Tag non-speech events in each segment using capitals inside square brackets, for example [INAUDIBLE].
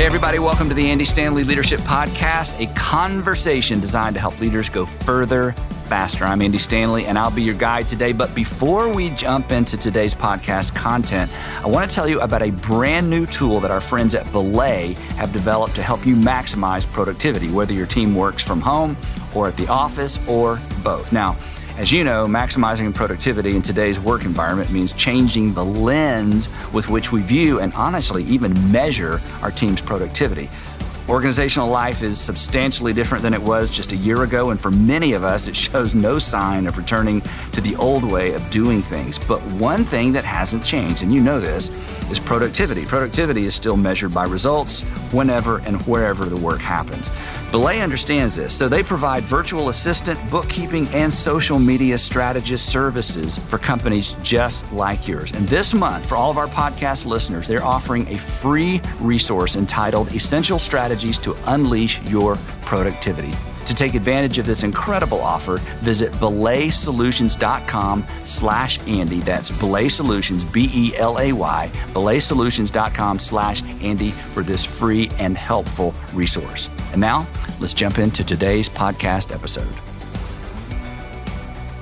Hey, everybody, welcome to the Andy Stanley Leadership Podcast, a conversation designed to help leaders go further, faster. I'm Andy Stanley, and I'll be your guide today. But before we jump into today's podcast content, I want to tell you about a brand new tool that our friends at Belay have developed to help you maximize productivity, whether your team works from home or at the office or both. Now, as you know, maximizing productivity in today's work environment means changing the lens with which we view and honestly even measure our team's productivity. Organizational life is substantially different than it was just a year ago, and for many of us, it shows no sign of returning to the old way of doing things. But one thing that hasn't changed, and you know this, is productivity. Productivity is still measured by results whenever and wherever the work happens. Belay understands this, so they provide virtual assistant, bookkeeping, and social media strategist services for companies just like yours. And this month, for all of our podcast listeners, they're offering a free resource entitled Essential Strategies to Unleash Your Productivity. To take advantage of this incredible offer, visit belaysolutions.com slash Andy. That's Belay Solutions, B-E-L-A-Y, belaysolutions.com slash Andy for this free and helpful resource. And now, let's jump into today's podcast episode.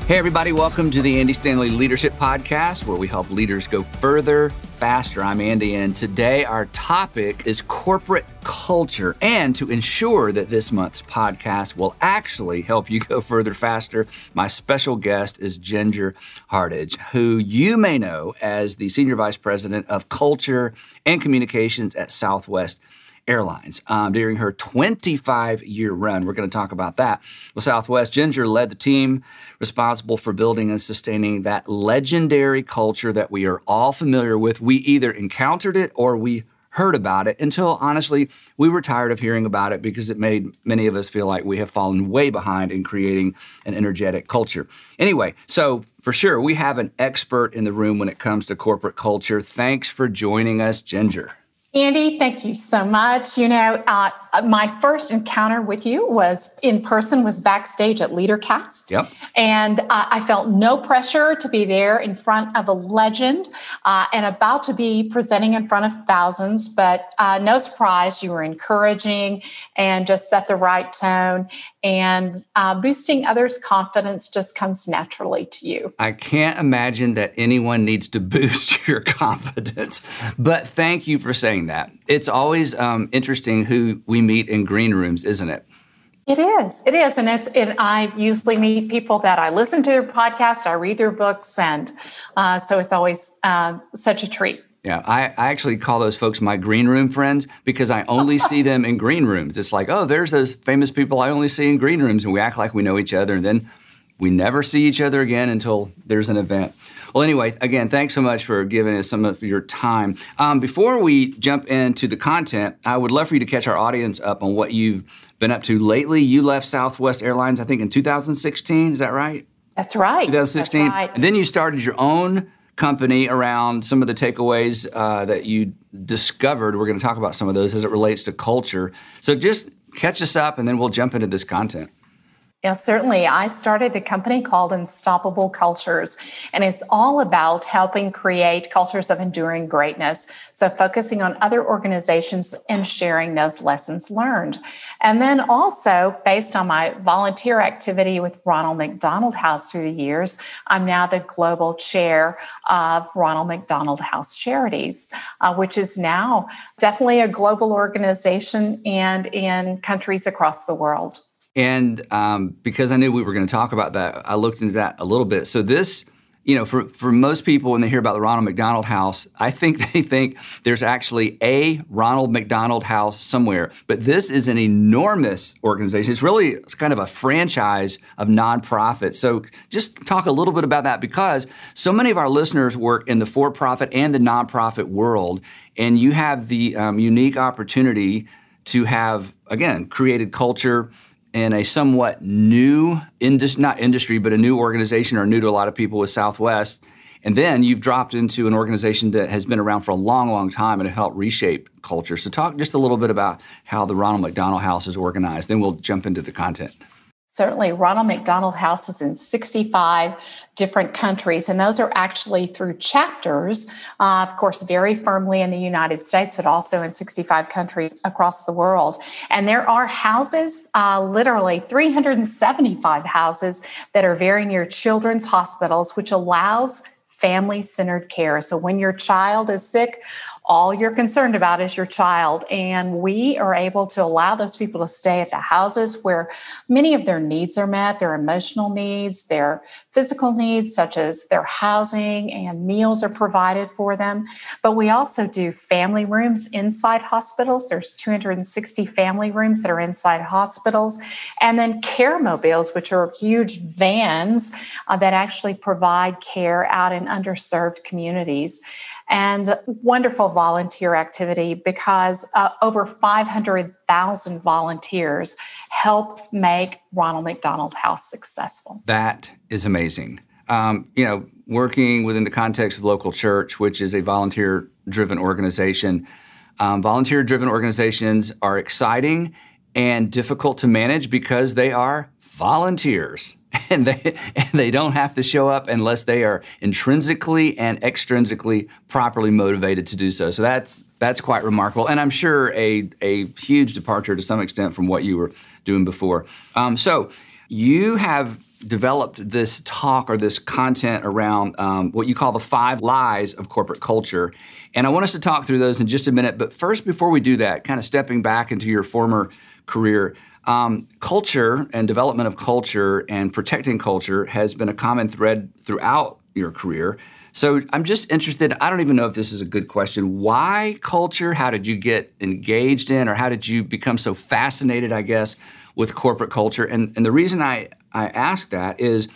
Hey, everybody, welcome to the Andy Stanley Leadership Podcast, where we help leaders go further, faster. I'm Andy, and today our topic is corporate culture. And to ensure that this month's podcast will actually help you [LAUGHS] go further, faster, my special guest is Ginger Hardage, who you may know as the Senior Vice President of Culture and Communications at Southwest Airlines. Um, during her 25 year run, we're going to talk about that. With Southwest, Ginger led the team responsible for building and sustaining that legendary culture that we are all familiar with. We either encountered it or we heard about it until honestly we were tired of hearing about it because it made many of us feel like we have fallen way behind in creating an energetic culture. Anyway, so for sure, we have an expert in the room when it comes to corporate culture. Thanks for joining us, Ginger. Andy, thank you so much. You know, uh, my first encounter with you was in person, was backstage at LeaderCast. Yep. And uh, I felt no pressure to be there in front of a legend uh, and about to be presenting in front of thousands. But uh, no surprise, you were encouraging and just set the right tone. And uh, boosting others' confidence just comes naturally to you. I can't imagine that anyone needs to [LAUGHS] boost your confidence. But thank you for saying that. It's always um, interesting who we meet in green rooms, isn't it? It is. It is. And it's it, I usually meet people that I listen to their podcast, I read their books, and uh, so it's always uh, such a treat. Yeah, I, I actually call those folks my green room friends because I only [LAUGHS] see them in green rooms. It's like, oh, there's those famous people I only see in green rooms, and we act like we know each other, and then we never see each other again until there's an event. Well, anyway, again, thanks so much for giving us some of your time. Um, before we jump into the content, I would love for you to catch our audience up on what you've been up to lately. You left Southwest Airlines, I think, in 2016. Is that right? That's right. 2016. That's right. And then you started your own company around some of the takeaways uh, that you discovered. We're going to talk about some of those as it relates to culture. So just catch us up, and then we'll jump into this content. Yeah, certainly. I started a company called Unstoppable Cultures, and it's all about helping create cultures of enduring greatness. So, focusing on other organizations and sharing those lessons learned. And then also, based on my volunteer activity with Ronald McDonald House through the years, I'm now the global chair of Ronald McDonald House Charities, uh, which is now definitely a global organization and in countries across the world. And um, because I knew we were going to talk about that, I looked into that a little bit. So this, you know, for, for most people when they hear about the Ronald McDonald House, I think [LAUGHS] they think there's actually a Ronald McDonald House somewhere. But this is an enormous organization. It's really kind of a franchise of nonprofits. So just talk a little bit about that because so many of our listeners work in the for-profit and the nonprofit world, and you have the um, unique opportunity to have again created culture in a somewhat new industry, not industry, but a new organization or new to a lot of people with Southwest. And then you've dropped into an organization that has been around for a long, long time and it helped reshape culture. So talk just a little bit about how the Ronald McDonald House is organized. Then we'll jump into the content. Certainly, Ronald McDonald House is in 65 different countries, and those are actually through chapters, uh, of course, very firmly in the United States, but also in 65 countries across the world. And there are houses, uh, literally 375 houses, that are very near children's hospitals, which allows family centered care. So when your child is sick, all you're concerned about is your child. And we are able to allow those people to stay at the houses where many of their needs are met their emotional needs, their physical needs, such as their housing and meals are provided for them. But we also do family rooms inside hospitals. There's 260 family rooms that are inside hospitals. And then care mobiles, which are huge vans uh, that actually provide care out in underserved communities and wonderful volunteer activity because uh, over 500,000 volunteers help make Ronald McDonald House successful. That is amazing. Um, you know, working within the context of local church, which is a volunteer driven organization, um, volunteer driven organizations are exciting and difficult to manage because they are volunteers [LAUGHS] and they and they don't have to show up unless they are intrinsically and extrinsically properly motivated to do so. So that's that's quite remarkable, and I'm sure a a huge departure to some extent from what you were doing before. Um, so you have developed this talk or this content around um, what you call the five lies of corporate culture. And I want us to talk through those in just a minute. But first, before we do that, kind of stepping back into your former career, um, culture and development of culture and protecting culture has been a common thread throughout your career. So I'm just interested. I don't even know if this is a good question. Why culture? How did you get engaged in, or how did you become so fascinated, I guess, with corporate culture? And, and the reason I, I ask that is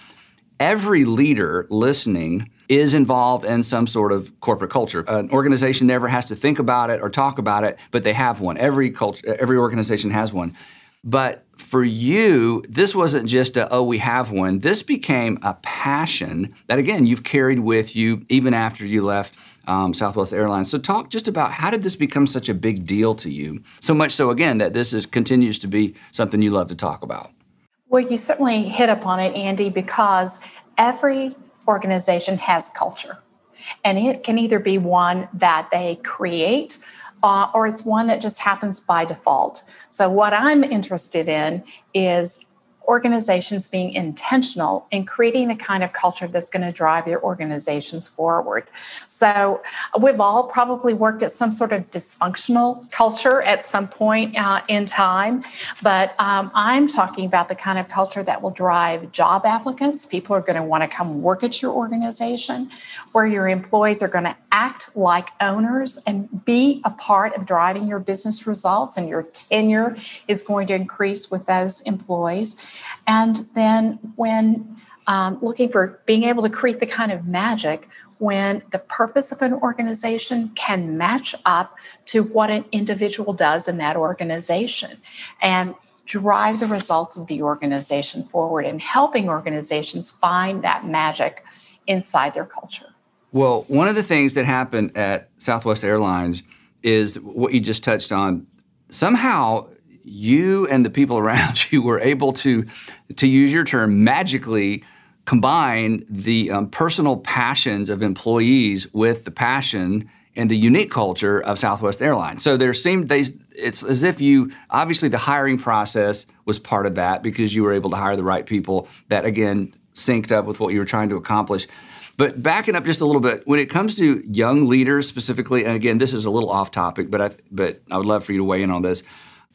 every leader listening is involved in some sort of corporate culture. An organization never has to think about it or talk about it, but they have one. Every culture, every organization has one. But for you, this wasn't just a, oh, we have one. This became a passion that, again, you've carried with you even after you left um, Southwest Airlines. So, talk just about how did this become such a big deal to you? So much so, again, that this is, continues to be something you love to talk about. Well, you certainly hit upon it, Andy, because every organization has culture. And it can either be one that they create uh, or it's one that just happens by default. So, what I'm interested in is organizations being intentional in creating the kind of culture that's going to drive their organizations forward. So, we've all probably worked at some sort of dysfunctional culture at some point uh, in time, but um, I'm talking about the kind of culture that will drive job applicants. People are going to want to come work at your organization, where your employees are going to act like owners and be a part of driving your business results, and your tenure is going to increase with those employees. And then when um, looking for being able to create the kind of magic when the purpose of an organization can match up to what an individual does in that organization and drive the results of the organization forward and helping organizations find that magic inside their culture. Well, one of the things that happened at Southwest Airlines is what you just touched on. Somehow you and the people around [LAUGHS] you were able to, to use your term, magically combine the um, personal passions of employees with the passion and the unique culture of Southwest Airlines. So there seemed they, it's as if you obviously the hiring process was part of that because you were able to hire the right people that again synced up with what you were trying to accomplish. But backing up just a little bit, when it comes to young leaders specifically, and again, this is a little off topic, but I but I would love for you to weigh in on this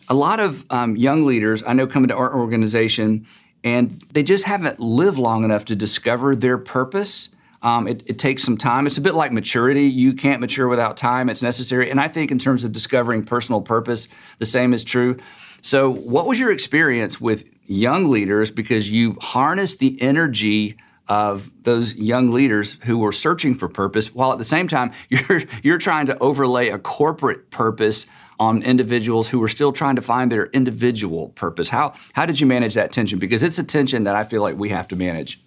a lot of um, young leaders I know come into our organization and they just haven't lived long enough to discover their purpose. Um, it, it, takes some time. It's a bit like maturity. You can't mature without time. It's necessary. And I think, in terms of discovering personal purpose, the same is true. So, what was your experience with young leaders? Because you harnessed the energy of those young leaders who were searching for purpose, while at the same time [LAUGHS] you're you're trying to overlay a corporate purpose on individuals who are still trying to find their individual purpose. How how did you manage that tension? Because it's a tension that I feel like we have to manage.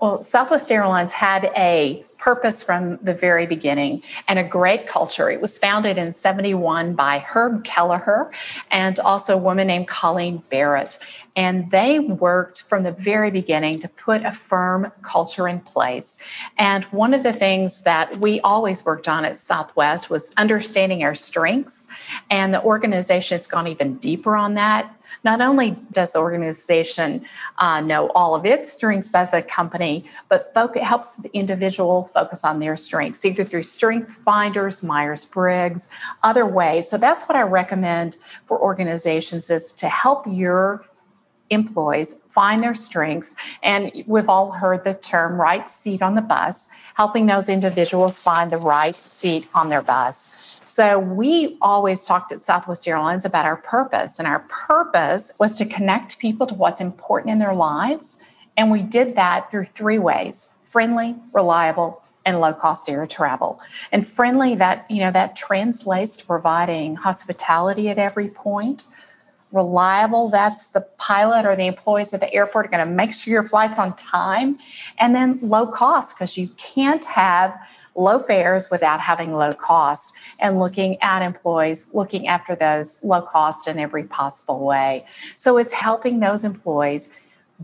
Well, Southwest Airlines had a purpose from the very beginning and a great culture. It was founded in 71 by Herb Kelleher and also a woman named Colleen Barrett. And they worked from the very beginning to put a firm culture in place. And one of the things that we always worked on at Southwest was understanding our strengths. And the organization has gone even deeper on that not only does the organization uh, know all of its strengths as a company, but it helps the individual focus on their strengths, either through strength finders, Myers Briggs, other ways. So that's what I recommend for organizations is to help your employees find their strengths. And we've all heard the term right seat on the bus, helping those individuals find the right seat on their bus. So we always talked at Southwest Airlines about our purpose, and our purpose was to connect people to what's important in their lives. And we did that through three ways friendly, reliable, and low cost air travel. And friendly, that, you know, that translates to providing hospitality at every point reliable. That's the pilot or the employees at the airport are going to make sure your flight's on time. And then low cost, because you can't have low fares without having low cost and looking at employees, looking after those low cost in every possible way. So it's helping those employees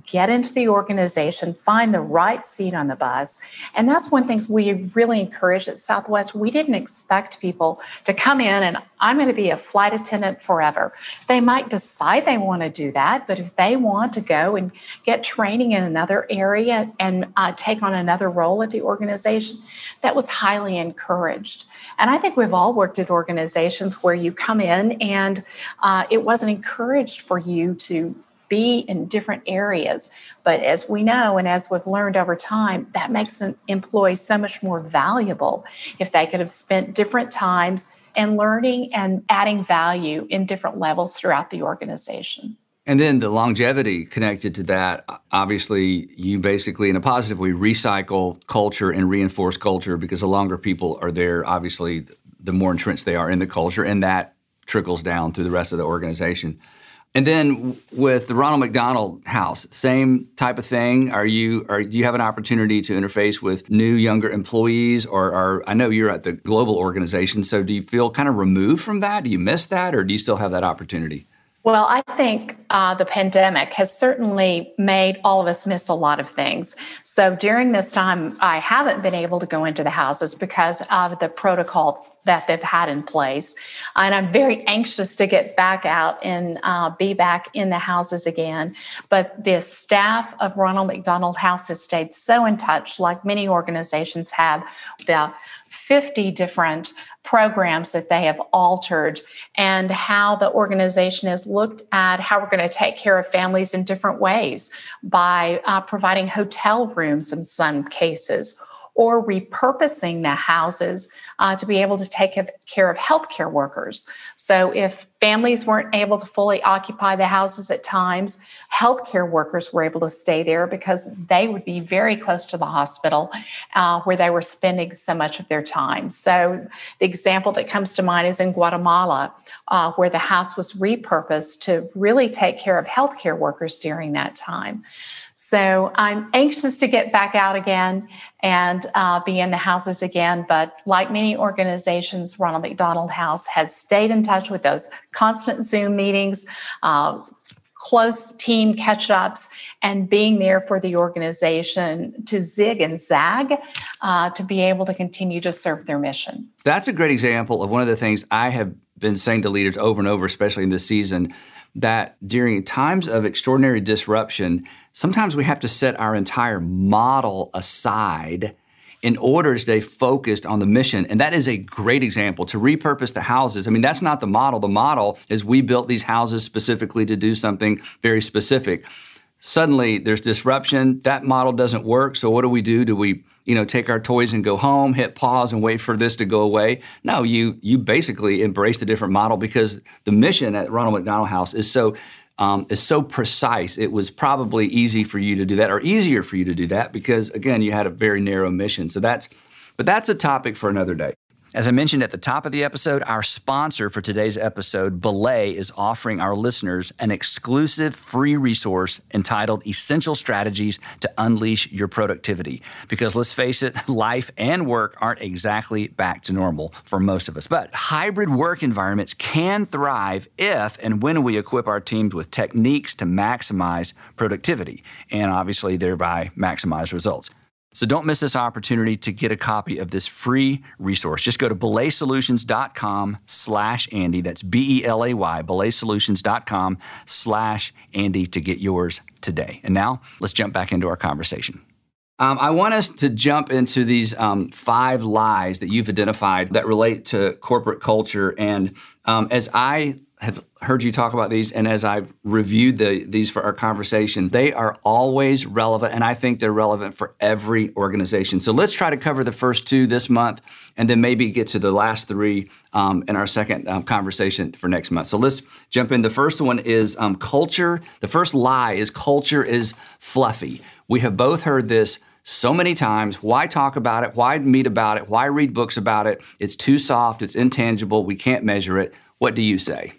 get into the organization, find the right seat on the bus. And that's one things we really encouraged at Southwest. We didn't expect people to come in and I'm going to be a flight attendant forever. They might decide they want to do that, but if they want to go and get training in another area and uh, take on another role at the organization, that was highly encouraged. And I think we've all worked at organizations where you come in and uh, it wasn't encouraged for you to be in different areas. But as we know, and as we've learned over time, that makes an employee so much more valuable if they could have spent different times and learning and adding value in different levels throughout the organization. And then the longevity connected to that, obviously, you basically, in a positive way, recycle culture and reinforce culture because the longer people are there, obviously, the more entrenched they are in the culture, and that trickles down through the rest of the organization. And then with the Ronald McDonald House, same type of thing. Are you are do you have an opportunity to interface with new younger employees, or are I know you're at the global organization, so do you feel kind of removed from that? Do you miss that, or do you still have that opportunity? Well, I think uh, the pandemic has certainly made all of us miss a lot of things. So during this time, I haven't been able to go into the houses because of the protocol that they've had in place. And I'm very anxious to get back out and uh, be back in the houses again. But the staff of Ronald McDonald House has stayed so in touch, like many organizations have. The 50 different programs that they have altered and how the organization has looked at how we're going to take care of families in different ways by uh, providing hotel rooms in some cases or repurposing the houses uh, to be able to take care of healthcare workers. So, if families weren't able to fully occupy the houses at times, healthcare workers were able to stay there because they would be very close to the hospital uh, where they were spending so much of their time. So, the example that comes to mind is in Guatemala, uh, where the house was repurposed to really take care of healthcare workers during that time. So I'm anxious to get back out again and uh, be in the houses again. But like many organizations, Ronald McDonald House has stayed in touch with those constant Zoom meetings. Uh, close team catch ups and being there for the organization to zig and zag uh, to be able to continue to serve their mission. That's a great example of one of the things I have been saying to leaders over and over, especially in this season, that during times of extraordinary disruption, sometimes we have to set our entire model aside in order to stay focused on the mission. And that is a great example to repurpose the houses. I mean, that's not the model. The model is we built these houses specifically to do something very specific. Suddenly there's disruption. That model doesn't work. So what do we do? Do we you know, take our toys and go home, hit pause and wait for this to go away. No, you you basically embrace the different model because the mission at Ronald McDonald House is so um, is so precise. It was probably easy for you to do that, or easier for you to do that, because again, you had a very narrow mission. So that's, but that's a topic for another day. As I mentioned at the top of the episode, our sponsor for today's episode, Belay, is offering our listeners an exclusive free resource entitled Essential Strategies to Unleash Your Productivity. Because let's face it, [LAUGHS] life and work aren't exactly back to normal for most of us. But hybrid work environments can thrive if and when we equip our teams with techniques to maximize productivity and obviously thereby maximize results. So don't miss this opportunity to get a copy of this free resource. Just go to belaysolutions.com slash Andy. That's B-E-L-A-Y, belaysolutions.com slash Andy to get yours today. And now let's jump back into our conversation. Um, I want us to jump into these um, five lies that you've identified that relate to corporate culture. And um, as I have heard you talk about these, and as I've reviewed the, these for our conversation, they are always relevant, and I think they're relevant for every organization. So let's try to cover the first two this month, and then maybe get to the last three um, in our second um, conversation for next month. So let's jump in. The first one is um, culture. The first lie is culture is fluffy. We have both heard this so many times. Why talk about it? Why meet about it? Why read books about it? It's too soft, it's intangible, we can't measure it. What do you say?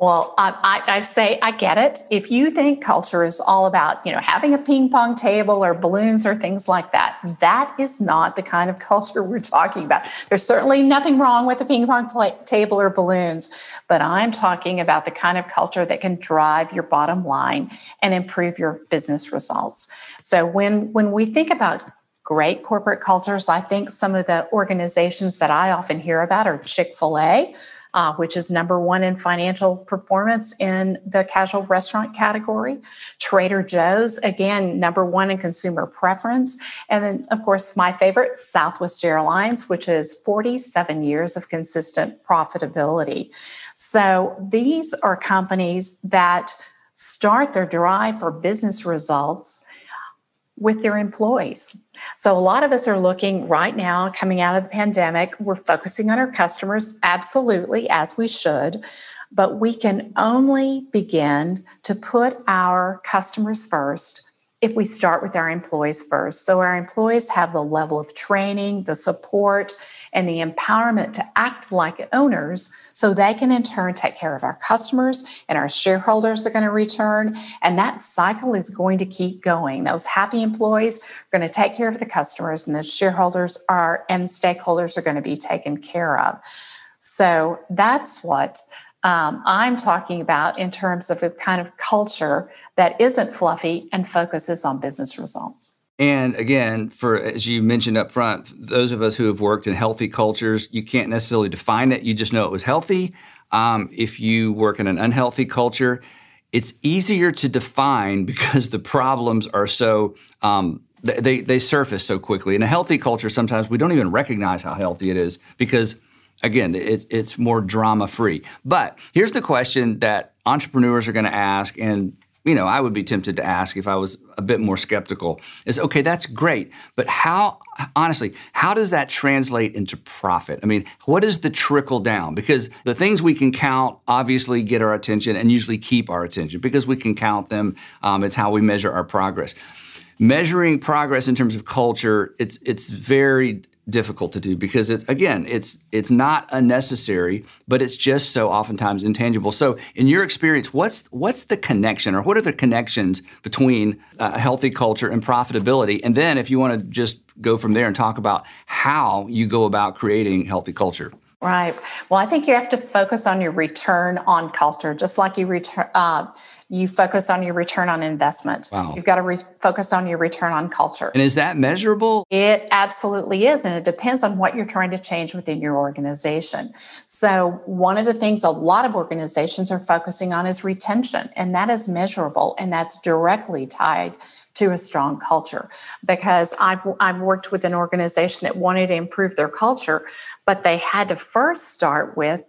Well, I, I, say I get it. If you think culture is all about, you know, having a ping pong table or balloons or things like that, that is not the kind of culture we're talking about. There's certainly nothing wrong with a ping pong play, table or balloons, but I'm talking about the kind of culture that can drive your bottom line and improve your business results. So when when we think about great corporate cultures, I think some of the organizations that I often hear about are Chick Fil A uh, which is number one in financial performance in the casual restaurant category. Trader Joe's, again, number one in consumer preference. And then, of course, my favorite, Southwest Airlines, which is 47 years of consistent profitability. So these are companies that start their drive for business results with their employees. So, a lot of us are looking right now, coming out of the pandemic, we're focusing on our customers, absolutely, as we should, but we can only begin to put our customers first if we start with our employees first. So, our employees have the level of training, the support, and the empowerment to act like owners so they can in turn take care of our customers and our shareholders are going to return. And that cycle is going to keep going. Those happy employees are going to take care of the customers, and the shareholders are and stakeholders are going to be taken care of. So, that's what um, I'm talking about in terms of a kind of culture that isn't fluffy and focuses on business results. And again, for as you mentioned up front, those of us who have worked in healthy cultures, you can't necessarily define it. You just know it was healthy. Um, if you work in an unhealthy culture, it's easier to define [LAUGHS] because the problems are so um, they they surface so quickly. In a healthy culture, sometimes we don't even recognize how healthy it is because Again, it, it's more drama free. But here's the question that entrepreneurs are going to ask, and you know, I would be tempted to ask if I was a bit more skeptical is okay, that's great, but how, honestly, how does that translate into profit? I mean, what is the trickle down? Because the things we can count obviously get our attention and usually keep our attention because we can count them. Um, it's how we measure our progress. Measuring progress in terms of culture, it's it's very difficult to do because it's again it's it's not unnecessary but it's just so oftentimes intangible. So in your experience what's what's the connection or what are the connections between a healthy culture and profitability? And then if you want to just go from there and talk about how you go about creating healthy culture Right. Well, I think you have to focus on your return on culture, just like you return. Uh, you focus on your return on investment. Wow. You've got to re- focus on your return on culture. And is that measurable? It absolutely is, and it depends on what you're trying to change within your organization. So, one of the things a lot of organizations are focusing on is retention, and that is measurable, and that's directly tied to a strong culture because I've, I've worked with an organization that wanted to improve their culture, but they had to first start with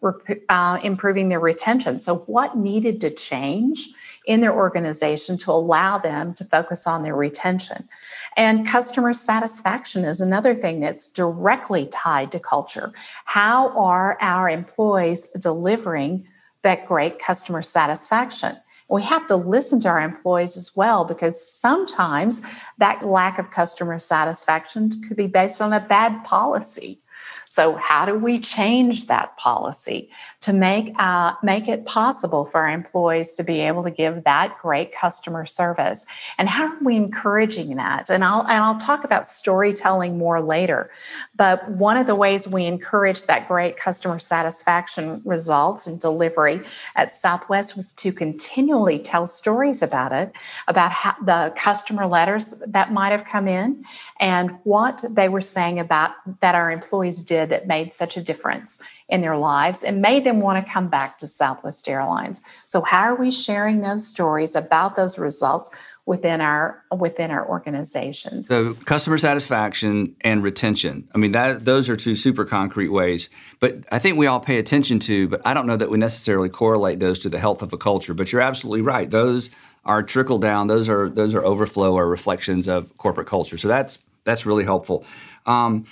uh, improving their retention. So, what needed to change in their organization to allow them to focus on their retention? And customer satisfaction is another thing that's directly tied to culture. How are our employees delivering that great customer satisfaction? We have to listen to our employees as well because sometimes that lack of customer satisfaction could be based on a bad policy. So, how do we change that policy to make uh, make it possible for our employees to be able to give that great customer service? And how are we encouraging that? And I'll and I'll talk about storytelling more later. But one of the ways we encourage that great customer satisfaction results and delivery at Southwest was to continually tell stories about it, about how the customer letters that might have come in, and what they were saying about that our employees did that made such a difference in their lives and made them want to come back to Southwest Airlines. So how are we sharing those stories about those results within our within our organizations? So customer satisfaction and retention. I mean that those are two super concrete ways, but I think we all pay attention to, but I don't know that we necessarily correlate those to the health of a culture, but you're absolutely right. Those are trickle down, those are those are overflow or reflections of corporate culture. So that's that's really helpful. Um,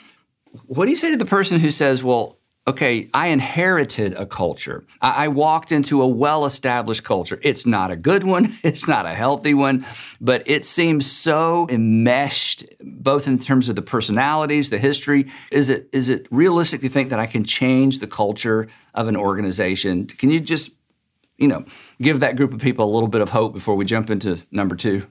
what do you say to the person who says, well, okay, I inherited a culture. I, I walked into a well established culture. It's not a good one, [LAUGHS] it's not a healthy one, but it seems so enmeshed, both in terms of the personalities, the history. Is it, is it realistic to think that I can change the culture of an organization? Can you just, you know, give that group of people a little bit of hope before we jump into number two?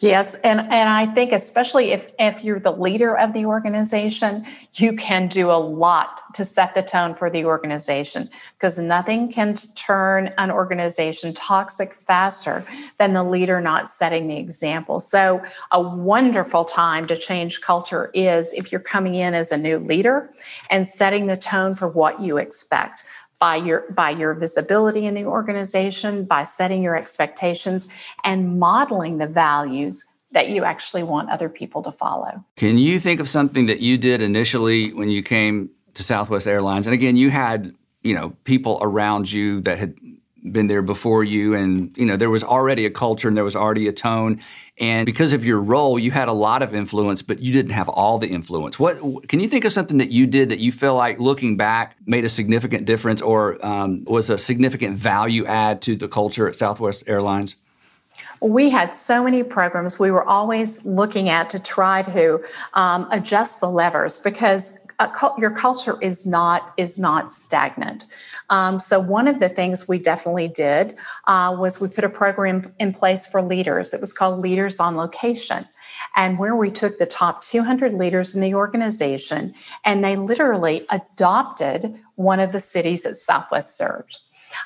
Yes, and and I think especially if if you're the leader of the organization, you can do a lot to set the tone for the organization because nothing can turn an organization toxic faster than the leader not setting the example. So, a wonderful time to change culture is if you're coming in as a new leader and setting the tone for what you expect by your by your visibility in the organization by setting your expectations and modeling the values that you actually want other people to follow. Can you think of something that you did initially when you came to southwest airlines? And again you had you know people around you that had been there before you and you know there was already a culture and there was already a tone and because of your role, you had a lot of influence, but you didn't have all the influence. What can you think of something that you did that you feel like looking back made a significant difference or um, was a significant value add to the culture at Southwest Airlines? We had so many programs we were always looking at to try to um, adjust the levers because your culture is not is not stagnant. Um, so one of the things we definitely did uh, was we put a program in place for leaders. It was called Leaders on Location, and where we took the top 200 leaders in the organization and they literally adopted one of the cities that Southwest served.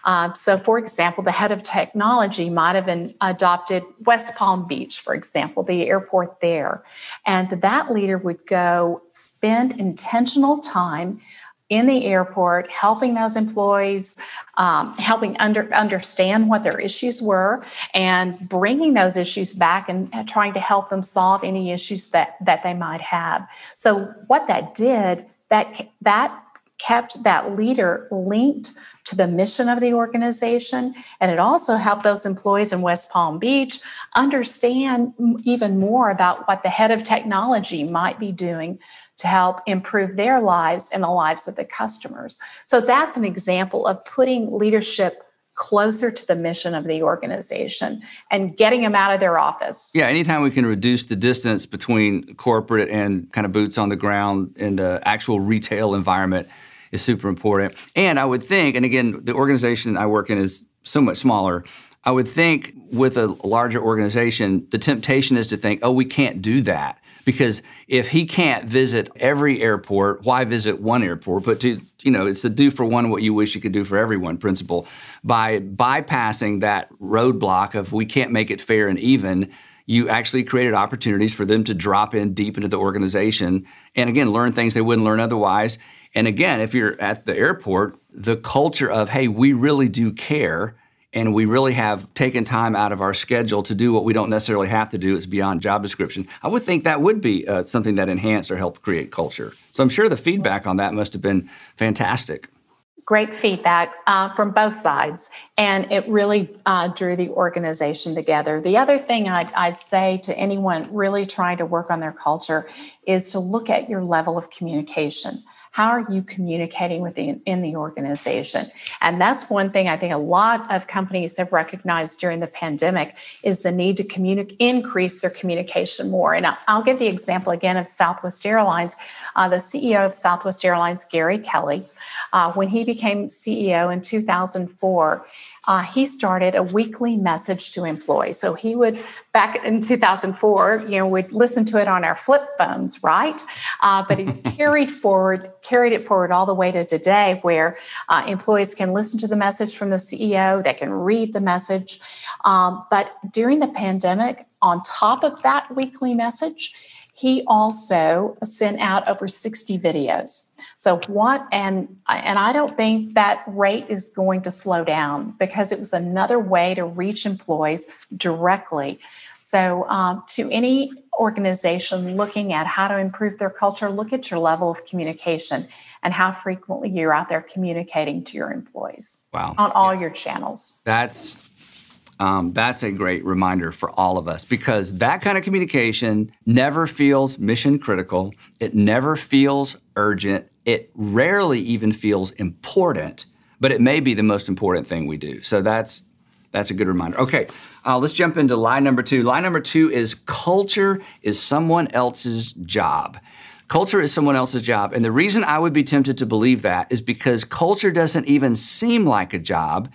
Uh, so, for example, the head of technology might have been adopted West Palm Beach, for example, the airport there. And that leader would go spend intentional time in the airport, helping those employees, um, helping under, understand what their issues were, and bringing those issues back and, trying to help them solve any issues that that they might have. So, what that did that that kept that leader linked to the mission of the organization. And it also helped those employees in West Palm Beach understand even more about what the head of technology might be doing to help improve their lives and the lives of the customers. So that's an example of putting leadership closer to the mission of the organization and getting them out of their office. Yeah, anytime we can reduce the distance between corporate and kind of boots on the ground in the actual retail environment is super important. And I would think, and again, the organization I work in is so much smaller. I would think with a larger organization, the temptation is to think, oh, we can't do that. Because if he can't visit every airport, why visit one airport? But to, you know, it's a do for one what you wish you could do for everyone principle. By bypassing that roadblock of we can't make it fair and even, you actually created opportunities for them to drop in deep into the organization and again learn things they wouldn't learn otherwise and again, if you're at the airport, the culture of, hey, we really do care and we really have taken time out of our schedule to do what we don't necessarily have to do, it's beyond job description. I would think that would be uh, something that enhanced or helped create culture. So I'm sure the feedback on that must have been fantastic. Great feedback uh, from both sides, and it really uh, drew the organization together. The other thing I'd, I'd say to anyone really trying to work on their culture is to look at your level of communication how are you communicating within in the organization? And that's one thing I think a lot of companies have recognized during the pandemic is the need to communicate, increase their communication more. And I'll, give the example again of Southwest Airlines. Uh, the CEO of Southwest Airlines, Gary Kelly, uh, when he became CEO in 2004, uh, he started a weekly message to employees. So he would, back in 2004, you know, we'd listen to it on our flip phones, right? Uh, but he's [LAUGHS] carried forward, carried it forward all the way to today, where uh, employees can listen to the message from the CEO, they can read the message. Um, but during the pandemic, on top of that weekly message, he also sent out over 60 videos. So what and and I don't think that rate is going to slow down because it was another way to reach employees directly. So um, to any organization looking at how to improve their culture, look at your level of communication and how frequently you're out there communicating to your employees. Wow. On all yeah. your channels. That's um, that's a great reminder for all of us because that kind of communication never feels mission critical. It never feels urgent. It rarely even feels important, but it may be the most important thing we do. So that's that's a good reminder. Okay, uh, let's jump into lie number two. Lie number two is culture is someone else's job. Culture is someone else's job. And the reason I would be tempted to believe that is because culture doesn't even seem like a job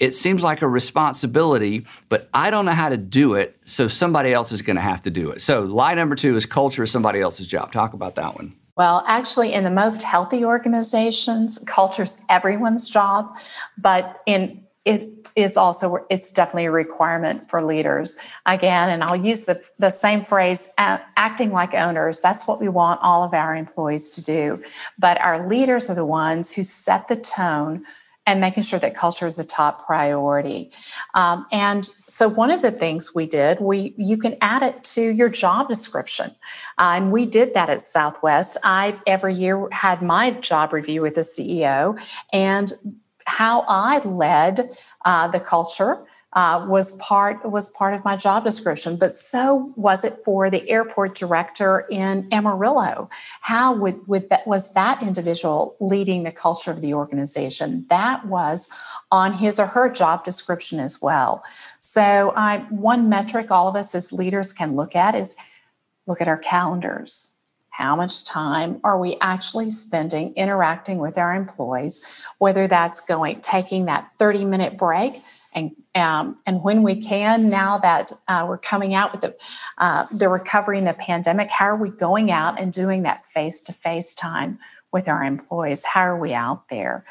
it seems like a responsibility, but I don't know how to do it, so somebody else is going to have to do it. So, lie number two is culture is somebody else's job. Talk about that one. Well, actually, in the most healthy organizations, culture's everyone's job, but in it is also it's definitely a requirement for leaders. Again and i'll use the, the same phrase acting like owners. That's what we want all of our employees to do. But our leaders are the ones who set the tone and making sure that culture is a top priority. Um, and so one of the things we did, we you can add it to your job description, uh, and we did that at Southwest. I every year had my job review with the CEO and how I led uh, the culture uh, was part was part of my job description, but so was it for the airport director in Amarillo. How would, would that was that individual leading the culture of the organization? That was on his or her job description as well. So, I, one metric all of us as leaders can look at is look at our calendars. How much time are we actually spending interacting with our employees? Whether that's going taking that 30 minute break and um, and when we can now that uh, we're coming out with the uh, the recovery in the pandemic how are we going out and doing that face to face time with our employees? How are we out there?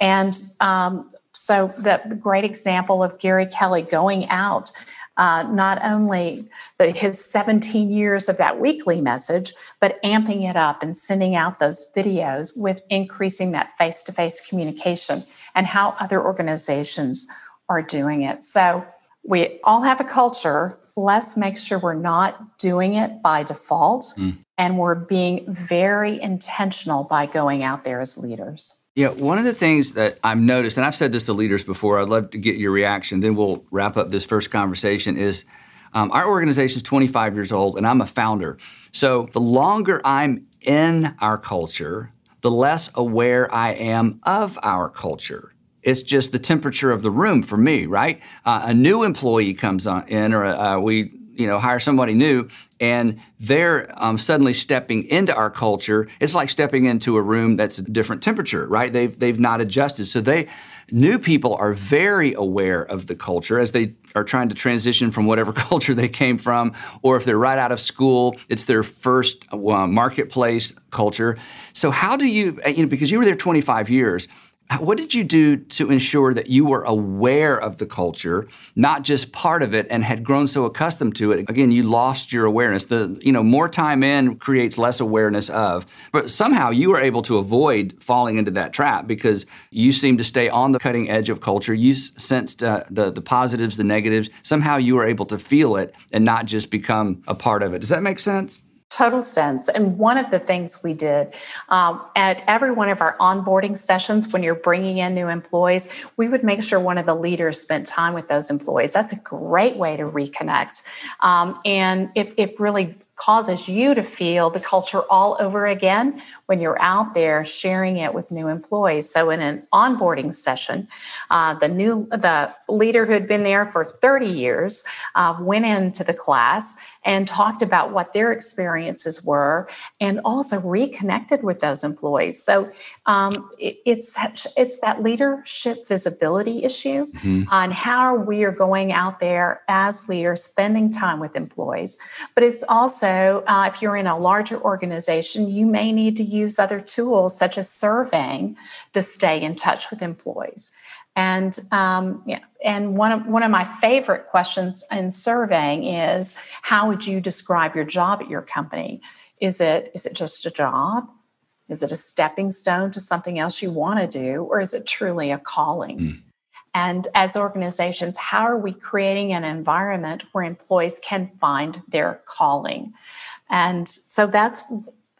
And um, so the great example of gary kelly going out uh, not only the, his 17 years of that weekly message, but amping it up and sending out those videos with increasing that face to face communication and how other organizations are doing it. So we all have a culture. Let's make sure we're not doing it by default mm. and we're being very intentional by going out there as leaders. Yeah, one of the things that I've noticed, and I've said this to leaders before, I'd love to get your reaction, then we'll wrap up this first conversation, is um, our organization is 25 years old and I'm a founder. So the longer I'm in our culture, the less aware I am of our culture. It's just the temperature of the room for me, right? Uh, a new employee comes on in, or uh, we you know hire somebody new and they're um, suddenly stepping into our culture. It's like stepping into a room that's a different temperature right? They've they've not adjusted. So they new people are very aware of the culture as they are trying to transition from whatever [LAUGHS] culture they came from or if they're right out of school it's their first uh, marketplace culture. So how do you you know because you were there 25 years what did you do to ensure that you were aware of the culture, not just part of it, and had grown so accustomed to it? Again, you lost your awareness. The you know more time in creates less awareness of, but somehow you were able to avoid falling into that trap because you seemed to stay on the cutting edge of culture. You sensed uh, the the positives, the negatives. Somehow you were able to feel it and not just become a part of it. Does that make sense? Total sense. And one of the things we did um, at every one of our onboarding sessions, when you're bringing in new employees, we would make sure one of the leaders spent time with those employees. That's a great way to reconnect. Um, and it, it really causes you to feel the culture all over again when you're out there sharing it with new employees. So in an onboarding session, uh, the new the leader who had been there for 30 years uh, went into the class and talked about what their experiences were, and also reconnected with those employees. So um, it, it's it's that leadership visibility issue mm-hmm. on how we are going out there as leaders, spending time with employees. But it's also uh, if you're in a larger organization, you may need to use other tools such as surveying to stay in touch with employees. And um, yeah, and one of one of my favorite questions in surveying is how would you describe your job at your company? Is it is it just a job? Is it a stepping stone to something else you want to do, or is it truly a calling? Mm. And as organizations, how are we creating an environment where employees can find their calling? And so that's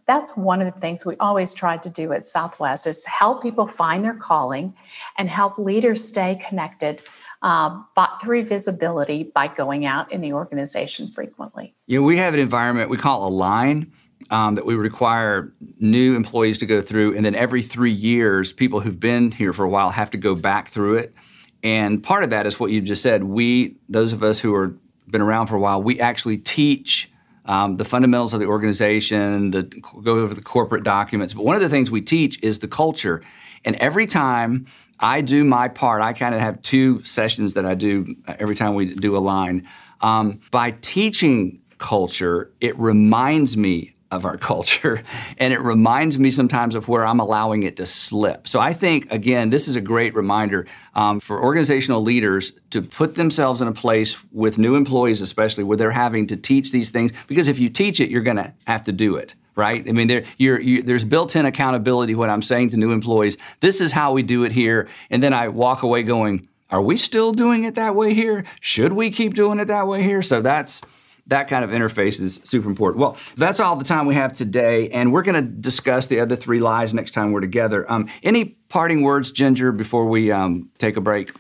that's one of the things we always tried to do at Southwest is help people find their calling and help leaders stay connected uh, through visibility by going out in the organization frequently. You know, we have an environment we call a line. Um, that we require new employees to go through, and then every three years, people who've been here for a while have to go back through it. And part of that is what you just said. We, those of us who are been around for a while, we actually teach um, the fundamentals of the organization, the go over the corporate documents. But one of the things we teach is the culture. And every time I do my part, I kind of have two sessions that I do every time we do a line. Um, by teaching culture, it reminds me of our [LAUGHS] culture. And it reminds me sometimes of where I'm allowing it to slip. So I think, again, this is a great reminder um, for organizational leaders to put themselves in a place with new employees, especially where they're having to teach these things. Because if you teach it, you're going to have to do it. Right? I mean, you, there's built-in accountability. What I'm saying to new employees, this is how we do it here, and then I walk away going, "Are we still doing it that way here? Should we keep doing it that way here?" So that's that kind of interface is super important. Well, that's all the time we have today, and we're going to discuss the other three lies next time we're together. Um, any parting words, Ginger, before we um, take a break?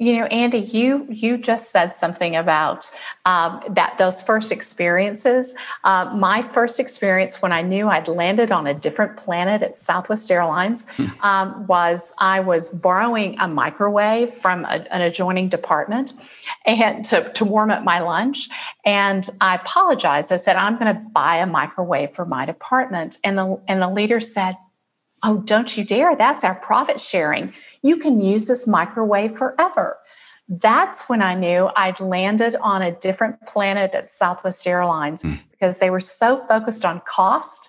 You know, Andy, you you just said something about um, that those first experiences. Uh, my first experience when I knew I'd landed on a different planet at Southwest Airlines hmm. um, was I was borrowing a microwave from a, an adjoining department and to, to warm up my lunch. And I apologized. I said, "I'm going to buy a microwave for my department." And the and the leader said, "Oh, don't you dare! That's our profit sharing." you can use this microwave forever. That's when I knew I'd landed on a different planet at Southwest Airlines mm. because they were so focused on cost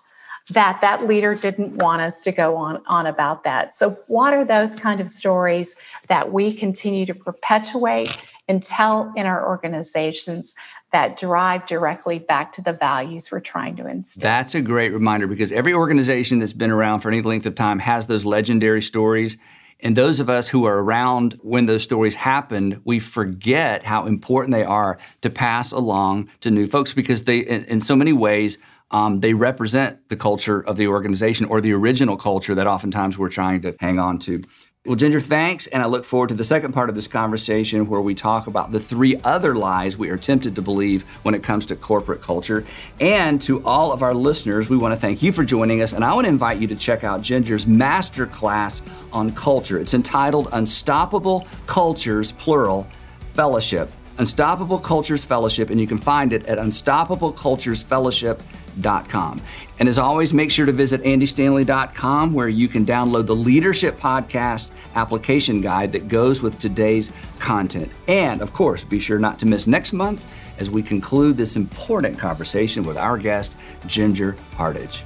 that that leader didn't want us to go on, on about that. So, what are those kind of stories that we continue to perpetuate and tell in our organizations that drive directly back to the values we're trying to instill? That's a great reminder because every organization that's been around for any length of time has those legendary stories. And those of us who are around when those stories happened, we forget how important they are to pass along to new folks because they, in, in so many ways, um, they represent the culture of the organization or the original culture that oftentimes we're trying to hang on to. Well, Ginger, thanks. And I look forward to the second part of this conversation where we talk about the three other lies we are tempted to believe when it comes to corporate culture. And to all of our listeners, we want to thank you for joining us. And I want to invite you to check out Ginger's master class on culture. It's entitled Unstoppable Cultures, plural, Fellowship. Unstoppable Cultures Fellowship, and you can find it at unstoppableculturesfellowship.com andystanley.com. And as always, make sure to visit andystanley.com where you can download the Leadership Podcast application guide that goes with today's content. And of course, be sure not to miss next month as we conclude this important conversation with our guest, Ginger Hardage.